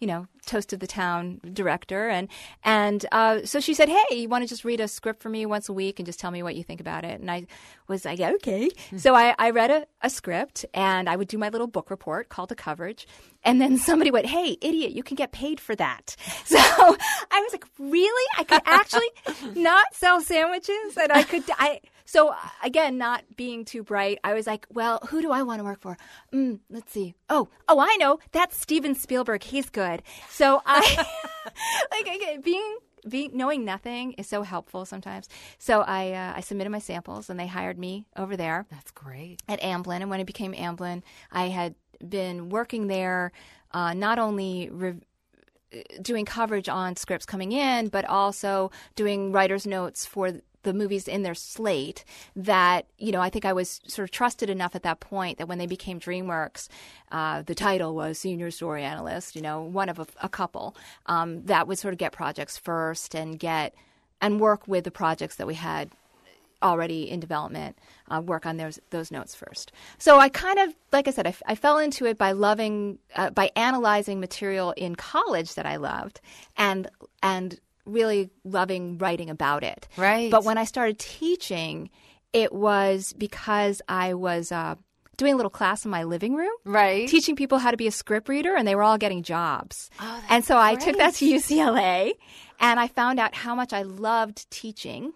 you know, toast of the town director, and and uh, so she said, "Hey, you want to just read a script for me once a week and just tell me what you think about it?" And I was like, "Okay." so I, I read a, a script, and I would do my little book report called the coverage, and then somebody went, "Hey, idiot, you can get paid for that." So I was like, "Really? I could actually not sell sandwiches, and I could I." So again, not being too bright, I was like, "Well, who do I want to work for?" Mm, let's see. Oh, oh, I know. That's Steven Spielberg. He's good. So I like being being knowing nothing is so helpful sometimes. So I uh, I submitted my samples, and they hired me over there That's great. at Amblin. And when it became Amblin, I had been working there, uh, not only. Re- doing coverage on scripts coming in, but also doing writer's notes for the movies in their slate that, you know, I think I was sort of trusted enough at that point that when they became DreamWorks, uh, the title was Senior Story Analyst, you know, one of a, a couple um, that would sort of get projects first and get and work with the projects that we had already in development, uh, work on those those notes first. So I kind of, like I said, I fell into it by loving, uh, by analyzing material in college that I loved, and and really loving writing about it. Right. But when I started teaching, it was because I was. Uh, Doing a little class in my living room, Right. Teaching people how to be a script reader, and they were all getting jobs. Oh, that's and so I took that to. UCLA, and I found out how much I loved teaching.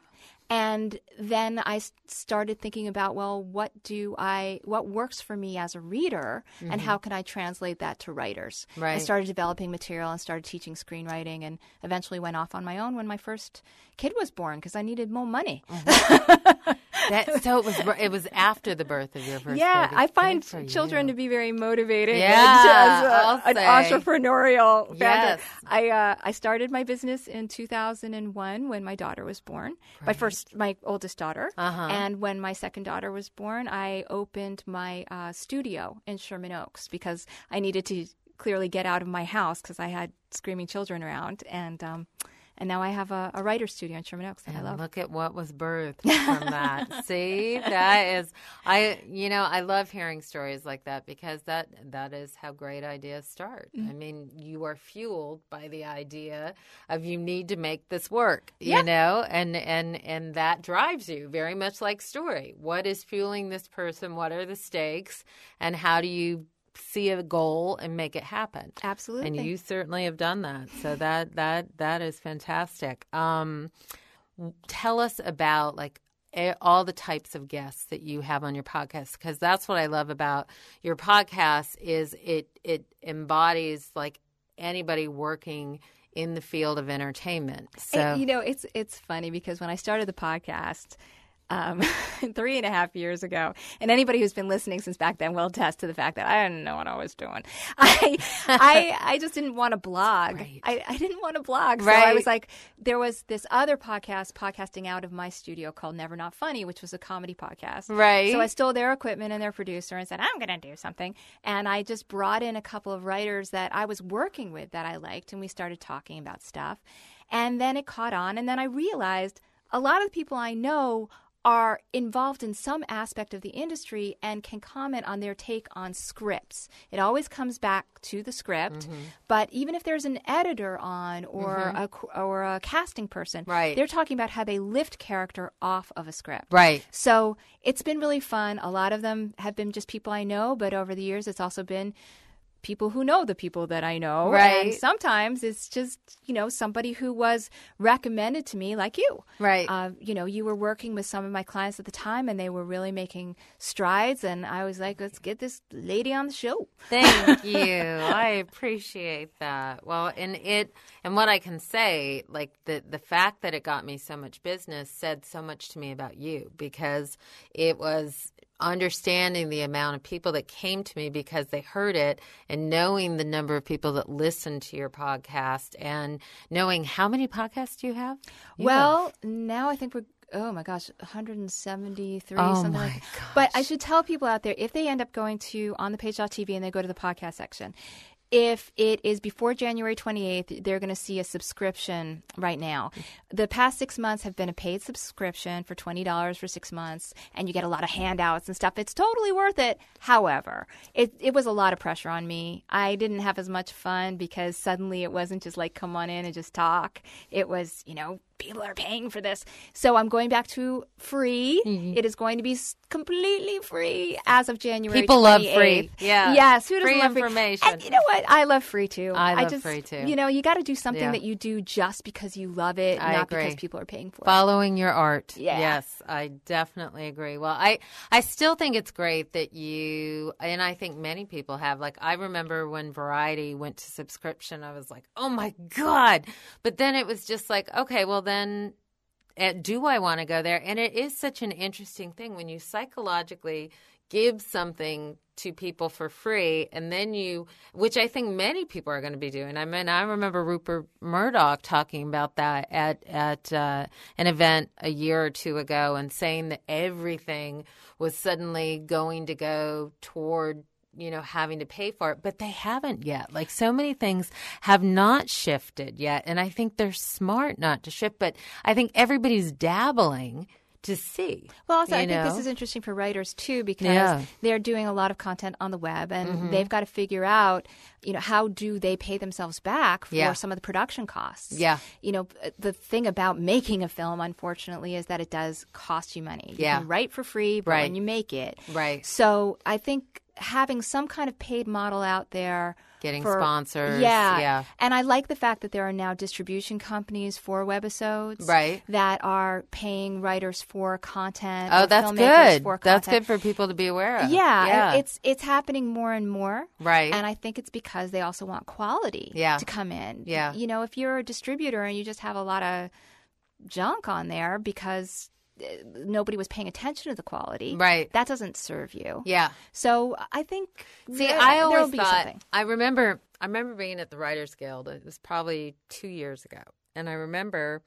And then I started thinking about, well, what do I, what works for me as a reader, and how can I translate that to writers? I Mm-hmm. Started developing material and started teaching screenwriting, and eventually went off on my own when my first kid was born because I needed more money. That, so it was it was after the birth of your first Yeah, baby. I find children to be very motivating. Yeah, as, a- I'll an entrepreneurial founder. Yes. I uh, I started my business in 2001 when my daughter was born. My first, my oldest daughter, Uh-huh. and when my second daughter was born, I opened my uh, studio in Sherman Oaks because I needed to clearly get out of my house because I had screaming children around, and um, and now I have a, a writer's studio in Sherman Oaks that I love. look at what was birthed from that. See, that is, I, you know, I love hearing stories like that because that that is how great ideas start. Mm-hmm. I mean, you are fueled by the idea of you need to make this work, Yeah. you know, and and and that drives you very much like story. What is fueling this person? What are the stakes? And how do you see a goal and make it happen? Absolutely. And you certainly have done that. So that that that is fantastic. Um, tell us about like all the types of guests that you have on your podcast because that's what I love about your podcast is it it embodies like anybody working in the field of entertainment. So And, you know, it's it's funny because when I started the podcast, um, three and a half years ago. And anybody who's been listening since back then will attest to the fact that I didn't know what I was doing. I I, I just didn't want to blog. Right. I, I didn't want to blog. So Right. I was like, there was this other podcast podcasting out of my studio called Never Not Funny, which was a comedy podcast. Right. So I stole their equipment and their producer and said, I'm going to do something. And I just brought in a couple of writers that I was working with that I liked, and we started talking about stuff. And then it caught on. And then I realized a lot of the people I know are involved in some aspect of the industry and can comment on their take on scripts. It always comes back to the script, Mm-hmm. but even if there's an editor on or a or a casting person, Right. they're talking about how they lift character off of a script. Right. So it's been really fun. A lot of them have been just people I know, but over the years, it's also been people who know the people that I know. Right. And sometimes it's just, you know, somebody who was recommended to me, like you. Right. Uh, you know, you were working with some of my clients at the time and they were really making strides. And I was like, let's get this lady on the show. Thank you. I appreciate that. Well, and it and what I can say, like the the fact that it got me so much business said so much to me about you because it was understanding the amount of people that came to me because they heard it and knowing the number of people that listened to your podcast and knowing how many podcasts do you have? You have- Well, now I think we're oh my gosh, 173 Oh something like that. But I should tell people out there if they end up going to on the page.tv and they go to the podcast section. If it is before January 28th, they're going to see a subscription right now. The past six months have been a paid subscription for $20 for six months, and you get a lot of handouts and stuff. It's totally worth it. However, it, it was a lot of pressure on me. I didn't have as much fun because suddenly it wasn't just like come on in and just talk. It was, you know, people are paying for this. So I'm going back to free. Mm-hmm. It is going to be completely free as of January. People love free. Yeah. Yes. Who doesn't Free love information. And you know what? I love free too. I love just, free, too. You know, you got to do something Yeah. that you do just because you love it, I not agree. because people are paying for it. Following your art. Yeah. Yes, I definitely agree. Well, I I still think it's great that you and I think many people have like I remember when Variety went to subscription, I was like, "Oh my god." But then it was just like, "Okay, well then uh, do I want to go there?" And it is such an interesting thing when you psychologically give something to people for free and then you which i think many people are going to be doing i mean i remember rupert murdoch talking about that at at uh, an event a year or two ago and saying that everything was suddenly going to go toward you know having to pay for it but they haven't yet like so many things have not shifted yet and i think they're smart not to shift but i think everybody's dabbling to see Well, also, I you think this is interesting for writers too because Yeah. Mm-hmm. they're doing a lot of content on the web, and they've got to figure out, you know, how do they pay themselves back for Yeah. some of the production costs. Yeah. You know, the thing about making a film, unfortunately, is that it does cost you money. You Yeah. write for free, but Right. when you make it, Right. So I think having some kind of paid model out there. Getting for- sponsors, yeah, yeah. and I like the fact that there are now distribution companies for webisodes, Right. That are paying writers for content. Oh, that's good. For That's good for people to be aware of. Yeah, yeah. it's it's happening more and more. Right. And I think it's because they also want quality Yeah. to come in. Yeah. You know, if you're a distributor and you just have a lot of junk on there because nobody was paying attention to the quality, Right. That doesn't serve you. yeah. So I think See, there, I always thought. something. I remember. I remember being at the Writers Guild. It was probably two years ago, and I remember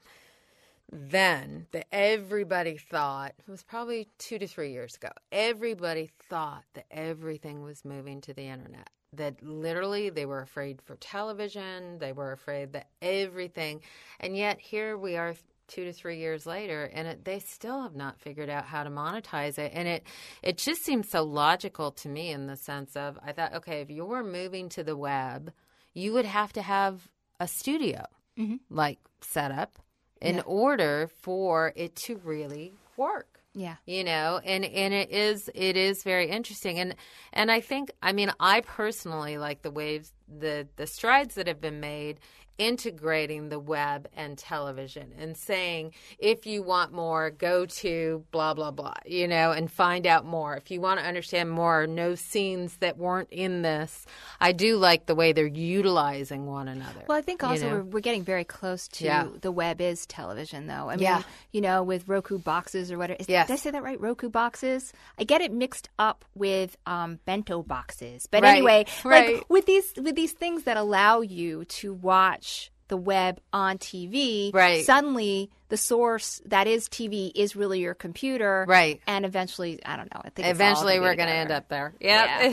then that everybody thought it was probably two to three years ago. Everybody thought that everything was moving to the internet. That literally they were afraid for television. They were afraid that everything, and yet here we are two to three years later and it, they still have not figured out how to monetize it. And it it just seems so logical to me in the sense of i thought okay if you're moving to the web you would have to have a studio mm-hmm. like set up in order for it to really work. Yeah. you know and and it is it is very interesting. And and i think i mean i personally like the waves the the strides that have been made integrating the web and television and saying if you want more go to blah blah blah you know and find out more if you want to understand more no scenes that weren't in this i do like the way they're utilizing one another Well, I think you also know? we're, we're getting very close to Yeah. the web is television, though. I mean, Yeah. you know, with Roku boxes or whatever. Is, Yes. Did I say that right? Roku boxes. I get it mixed up with um, bento boxes, but Right. anyway, Right. like with these with these things that allow you to watch the web on TV, Right. Suddenly, the source that is TV is really your computer, Right. And eventually, I don't know. I think Eventually, we're going to end up there. Yeah,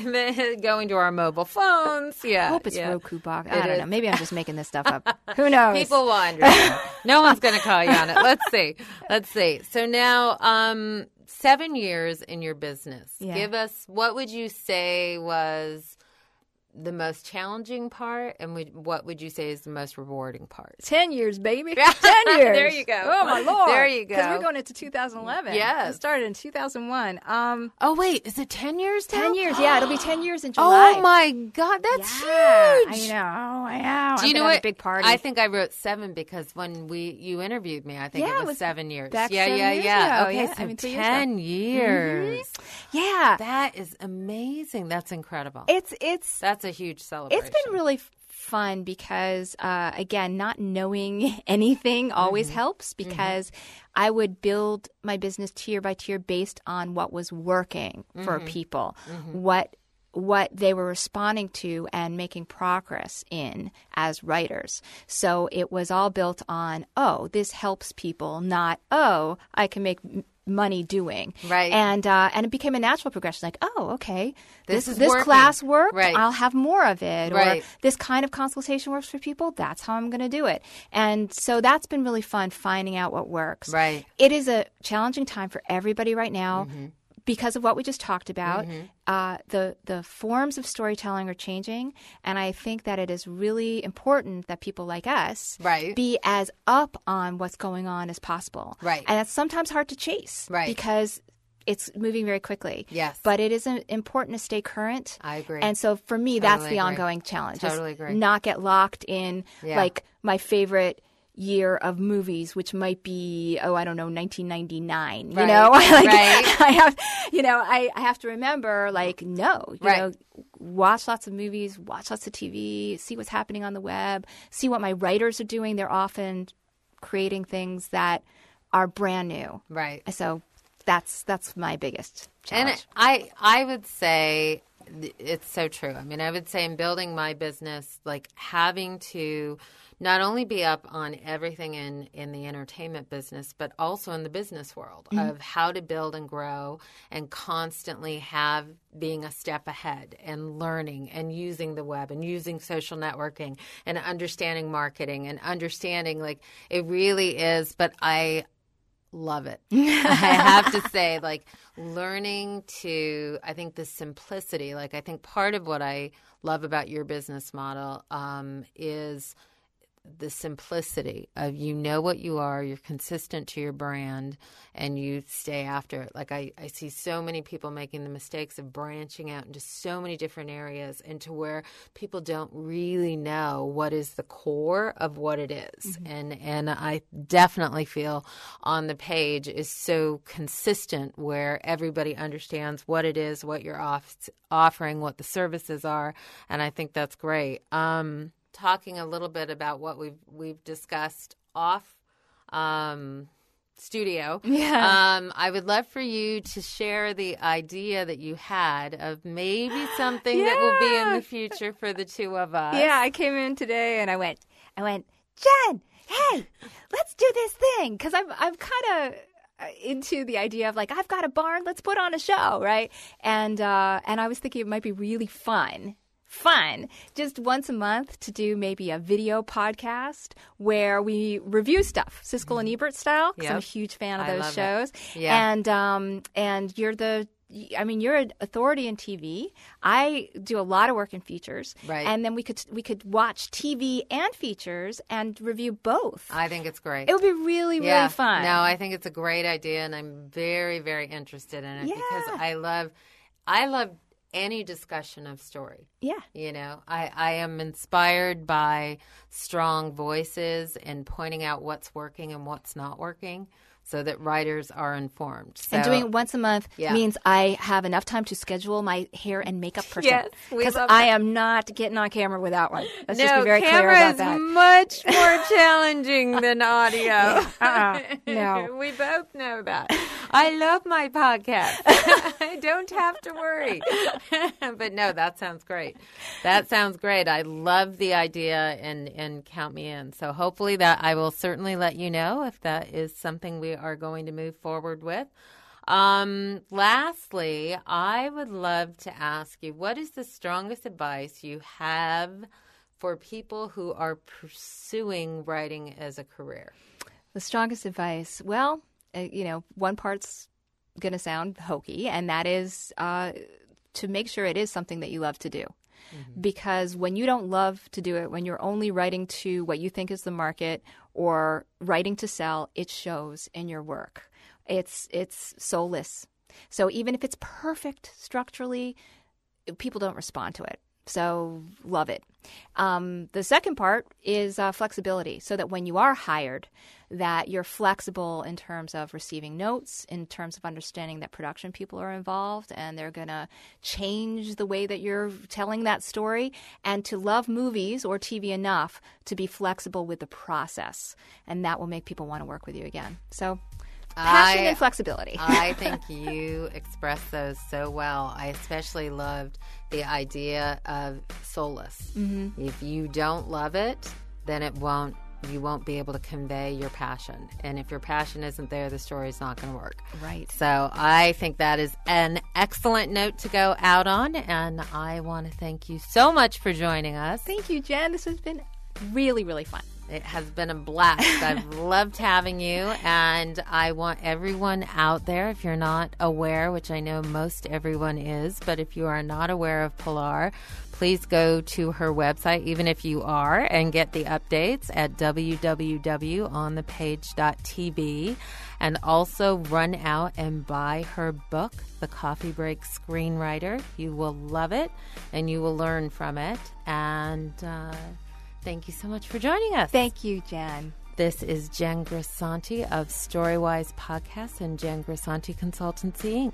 going to our mobile phones. Yeah, I hope it's yeah. Roku box. It I don't is. know. Maybe I'm just making this stuff up. Who knows? People will understand. no one's going to call you on it. Let's see. Let's see. So now, um, seven years in your business. Yeah. Give us what would you say was the most challenging part, and would, what would you say is the most rewarding part? 10 years, baby. 10 years. There you go. Oh, my Lord. There you go Because we're going into 2011. Yes. It started in 2001. Um, Oh wait, is it ten years? 10 years. Yeah, it'll be 10 years in July. Oh my God, that's yeah, huge. I know. I know. Do you I'm know what? A big party. I think I wrote seven because when we you interviewed me, I think Yeah, it it was, was seven years. back yeah, seven yeah, years yeah. ago. Okay, Yeah, so I mean, three years ago. ten years. yeah. That is amazing. That's incredible. It's, it's, That's a huge celebration. it's been really fun because uh, again not knowing anything always Mm-hmm. helps because i would build my business tier by tier based on what was working for Mm-hmm. people what what they were responding to and making progress in as writers. So it was all built on, oh, this helps people, not, oh, I can make money doing. Right. And uh, and it became a natural progression. Like, oh, okay, This this is this class worked. Right. I'll have more of it. Right. Or this kind of consultation works for people. That's how I'm going to do it. And so that's been really fun finding out what works. Right. It is a challenging time for everybody right now. Mm-hmm. Because of what we just talked about, uh, the the forms of storytelling are changing, and I think that it is really important that people like us Right. be as up on what's going on as possible. Right. and that's sometimes hard to chase. Right. because it's moving very quickly. Yes. but it is important to stay current. I agree. And so for me, that's the agree. ongoing challenge. Totally agree. Not get locked in Yeah. like my favorite year of movies, which might be oh I don't know 1999. You know, like, Right. I have you know I, I have to remember like no, you Right. know, watch lots of movies, watch lots of TV, see what's happening on the web, see what my writers are doing. They're often creating things that are brand new. right. So that's that's my biggest challenge. it- I I would say it's so true. I mean, I would say in building my business, like having to not only be up on everything in in the entertainment business, but also in the business world mm-hmm. of how to build and grow and constantly have being a step ahead and learning and using the web and using social networking and understanding marketing and understanding like it really is. But I love it. I have to say, like, learning to, I think the simplicity, like, I think part of what I love about your business model um, is the simplicity of you know what you are, you're consistent to your brand, and you stay after it. Like I, I see so many people making the mistakes of branching out into so many different areas into where people don't really know what is the core of what it is. And and I definitely feel on the page is so consistent where everybody understands what it is, what you're off, offering, what the services are, and I think that's great. Um, talking a little bit about what we've we've discussed off um, studio. Yeah. Um, I would love for you to share the idea that you had of maybe something that will be in the future for the two of us. Yeah, I came in today and I went, I went, Jen, hey, let's do this thing because I'm I'm kind of into the idea of like I've got a barn, let's put on a show, right? And uh, and I was thinking it might be really fun. Fun, just once a month to do maybe a video podcast where we review stuff, Siskel and Ebert style. 'cause I'm a huge fan of I those it. shows. Yeah. And um, and you're the, I mean, you're an authority in TV. I do a lot of work in features, Right. And then we could we could watch TV and features and review both. I think it's great. it would be really really fun. No, I think it's a great idea, and I'm very, very interested in it because I love, I love any discussion of story. Yeah. You know, I, I am inspired by strong voices and pointing out what's working and what's not working so that writers are informed. So, and doing it once a month Yeah. means I have enough time to schedule my hair and makeup person. Yes, because I am not getting on camera without one. Let's no, just be very clear about is that. much more challenging than audio. Uh-uh. No. we both know that. I love my podcast. I don't have to worry. but no, that sounds great. That sounds great. I love the idea and and count me in. So hopefully that I will certainly let you know if that is something we are going to move forward with. Um, lastly, I would love to ask you what is the strongest advice you have for people who are pursuing writing as a career? The strongest advice, well, uh, you know, one part's going to sound hokey, and that is uh, to make sure it is something that you love to do. Mm-hmm. Because when you don't love to do it, when you're only writing to what you think is the market or writing to sell, it shows in your work. It's it's soulless. So even if it's perfect structurally, people don't respond to it. So love it. Um, the second part is uh, flexibility, so that when you are hired, that you're flexible in terms of receiving notes, in terms of understanding that production people are involved and they're going to change the way that you're telling that story, and to love movies or TV enough to be flexible with the process, and that will make people want to work with you again. So. Passion I- and flexibility. I think you expressed those so well. I especially loved the idea of soulless. Mm-hmm. If you don't love it, then it won't. You won't be able to convey your passion, and if your passion isn't there, the story's not going to work. Right. So I think that is an excellent note to go out on, and I want to thank you so much for joining us. Thank you, Jen. This has been really, really fun. It has been a blast. I've loved having you, and I want everyone out there, if you're not aware, which I know most everyone is, but if you are not aware of Pilar, please go to her website, even if you are, and get the updates at www.onthepage.tv. And also run out and buy her book, The Coffee Break Screenwriter. You will love it, and you will learn from it. And, uh, Thank you so much for joining us. Thank you, Jen. This is Jen Grisanti of Storywise Podcast and Jen Grisanti Consultancy Inc.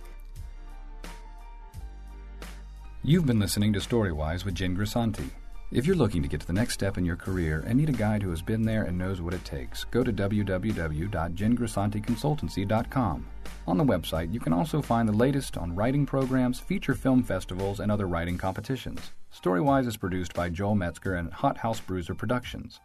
You've been listening to Storywise with Jen Grisanti. If you're looking to get to the next step in your career and need a guide who has been there and knows what it takes, go to www.jengrisanticonsultancy.com. On the website, you can also find the latest on writing programs, feature film festivals, and other writing competitions. Storywise is produced by Joel Metzger and Hot House Bruiser Productions.